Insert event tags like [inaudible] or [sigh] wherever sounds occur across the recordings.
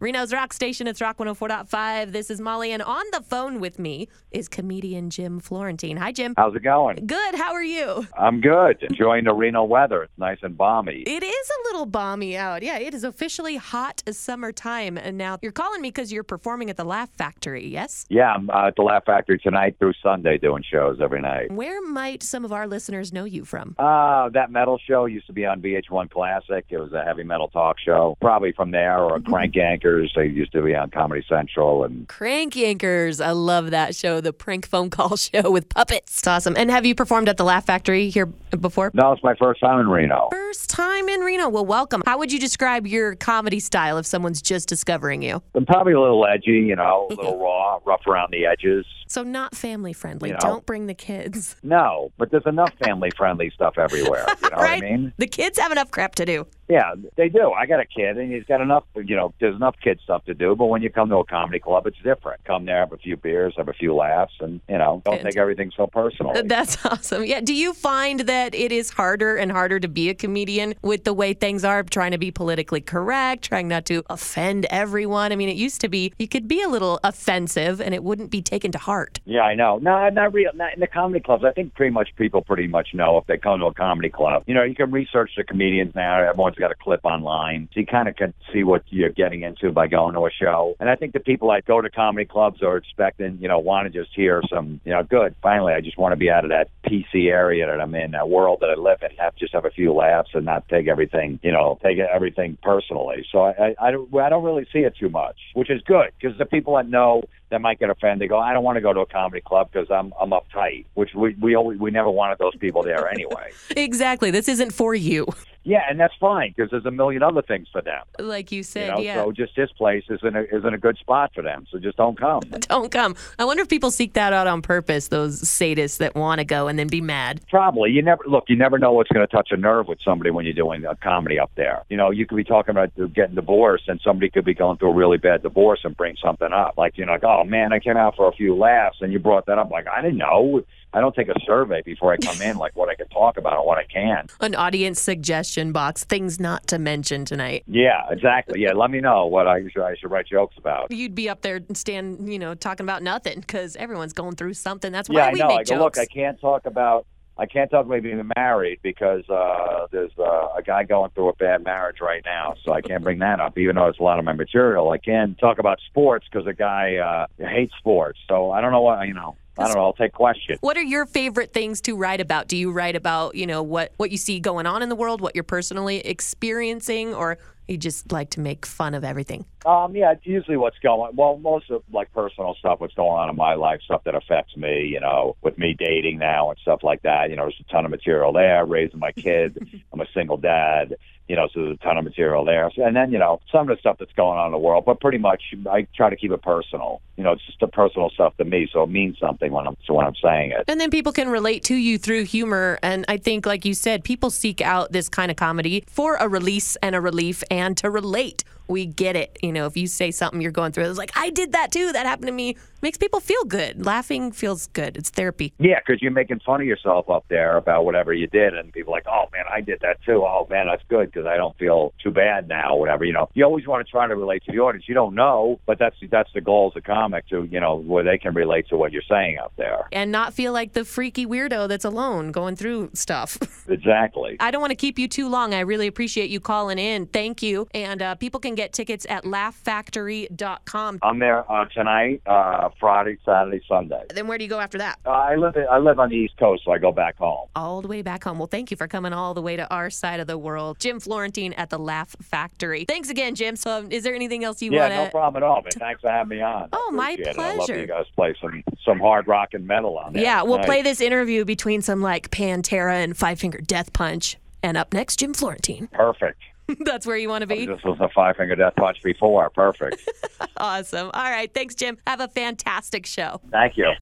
Reno's Rock Station, it's Rock 104.5. This is Molly, and on the phone with me is comedian Jim Florentine. Hi, Jim. How's it going? Good. How are you? I'm good. Enjoying the Reno weather. It's nice and balmy. It is a little balmy out. Yeah, it is officially hot as summertime. And now you're calling me because you're performing at the Laugh Factory, yes? Yeah, I'm uh, at the Laugh Factory tonight through Sunday doing shows every night. Where might some of our listeners know you from? Uh, that metal show used to be on VH1 Classic. It was a heavy metal talk show. Probably from there or a Crank Yankers. They used to be on Comedy Central and Crank Yankers. I love that show, the prank phone call [laughs] show with puppets. It's awesome. And have you performed at the Laugh Factory here before? no, it's my first time in Reno. First time in Reno. Well, welcome. How would you describe your comedy style if someone's just discovering you? I'm probably a little edgy, you know, a [laughs] little raw, rough around the edges. So, not family friendly. You know. Don't bring the kids. No, but there's enough family friendly stuff everywhere. [laughs] You know right? what I mean? The kids have enough crap to do. Yeah, they do. I got a kid, and he's got enough. You know, there's enough kid stuff to do. But when you come to a comedy club, it's different. Come there, have a few beers, have a few laughs, and you know, don't take everything so personal. [laughs] That's awesome. Yeah. Do you find that it is harder and harder to be a comedian with the way things are, trying to be politically correct, trying not to offend everyone? I mean, it used to be you could be a little offensive and it wouldn't be taken to heart. Yeah, I know. No, not real. Not in the comedy clubs. I think pretty much people pretty much know if they come to a comedy club. You know, you can research the comedians now. Everyone's got a clip online, so you kind of can see what you're getting into by going to a show. And I think the people that go to comedy clubs are expecting, you know, want to just hear some, you know, good. Finally, I just want to be out of that PC area that I'm in, that world that I live in. Have just have a few laughs and not take everything, you know, take everything personally. So I, I, I don't, I don't really see it too much, which is good because the people that know that might get offended. They go, I don't want to go to a comedy club because I'm I'm uptight, which we we always we never wanted those people there anyway. [laughs] Exactly. This isn't for you. yeah, and that's fine because there's a million other things for them. Like you You said, know, yeah. so just this place isn't a, isn't a good spot for them. So just don't come. [laughs] Don't come. I wonder if people seek that out on purpose, those sadists that want to go and then be mad. Probably. You never look. You never know what's going to touch a nerve with somebody when you're doing a comedy up there. You know, you could be talking about getting divorced, and somebody could be going through a really bad divorce and bring something up. Like you know, like, oh Oh, man, I came out for a few laughs, and you brought that up. Like I didn't know. I don't take a survey before I come in, like what I can talk about and what I can. [laughs] An audience suggestion box, things not to mention tonight. Yeah, exactly. Yeah, let me know what I should, I should write jokes about. You'd be up there and stand, you know, talking about nothing because everyone's going through something. That's why Yeah, I we know. make I go, jokes. look, I can't talk about. I can't talk about being married because uh, there's uh, a guy going through a bad marriage right now, so I can't bring that up. Even though it's a lot of my material, I can talk about sports because a guy uh, hates sports. So I don't know what you know. I don't know. I'll take questions. What are your favorite things to write about? Do you write about, you know, what what you see going on in the world, what you're personally experiencing, or you just like to make fun of everything? Um, yeah, it's usually what's going. Well, most of like personal stuff, what's going on in my life, stuff that affects me. You know, with me dating now and stuff like that. You know, there's a ton of material there. Raising my kids. [laughs] I'm a single dad. You know, so there's a ton of material there. So, and then you know some of the stuff that's going on in the world, but pretty much I try to keep it personal. You know, it's just the personal stuff to me, so it means something when I'm so when I'm saying it. And then people can relate to you through humor. And I think, like you said, people seek out this kind of comedy for a release and a relief and to relate. We get it. You know, if you say something you're going through, it's like, I did that too. That happened to me. Makes people feel good. Laughing feels good. It's therapy. Yeah, because you're making fun of yourself up there about whatever you did, and people are like, "Oh man, I did that too. Oh man, that's good because I don't feel too bad now." Whatever you know, you always want to try to relate to the audience. You don't know, but that's that's the goal as a comic to you know where they can relate to what you're saying out there. And not feel like the freaky weirdo that's alone going through stuff. [laughs] Exactly. I don't want to keep you too long. I really appreciate you calling in. Thank you. And uh, people can get tickets at laughfactory.com. I'm there uh, tonight, uh, Friday, Saturday, Sunday. Then where do you go after that? Uh, I live I live on the East Coast, so I go back home. all the way back home. Well, thank you for coming all the way to our side of the world. Jim Florentine at the Laugh Factory. Thanks again, Jim. So, um, is there anything else you want? Yeah, want no problem at all. Thanks for having me on. Oh, my it. I love pleasure. you guys play some some hard rock and metal on there. yeah, we'll Nice. play this interview between some like Pantera and Five Finger Death Punch. And up next, Jim Florentine. Perfect. [laughs] That's where you want to be. This was a five finger death punch before. Perfect. [laughs] Awesome. All right. Thanks, Jim. Have a fantastic show. Thank you.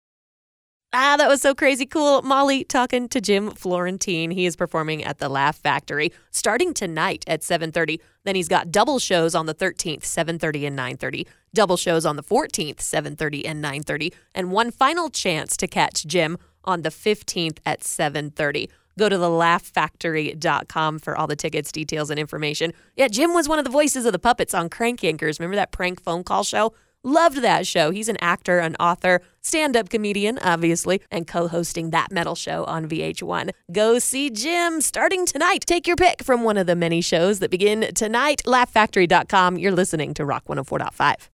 Ah, that was so crazy cool. Molly talking to Jim Florentine. He is performing at the Laugh Factory starting tonight at 7:30. Then he's got double shows on the 13th, 7:30 and 9:30. Double shows on the 14th, 7:30 and 9:30, and one final chance to catch Jim on the 15th at 7:30. Go to thelaughfactory.com for all the tickets, details, and information. Yeah, Jim was one of the voices of the puppets on Crank Yankers. Remember that prank phone call show? Loved that show. He's an actor, an author, stand up comedian, obviously, and co hosting that metal show on VH1. Go see Jim starting tonight. Take your pick from one of the many shows that begin tonight. LaughFactory.com. You're listening to Rock 104.5.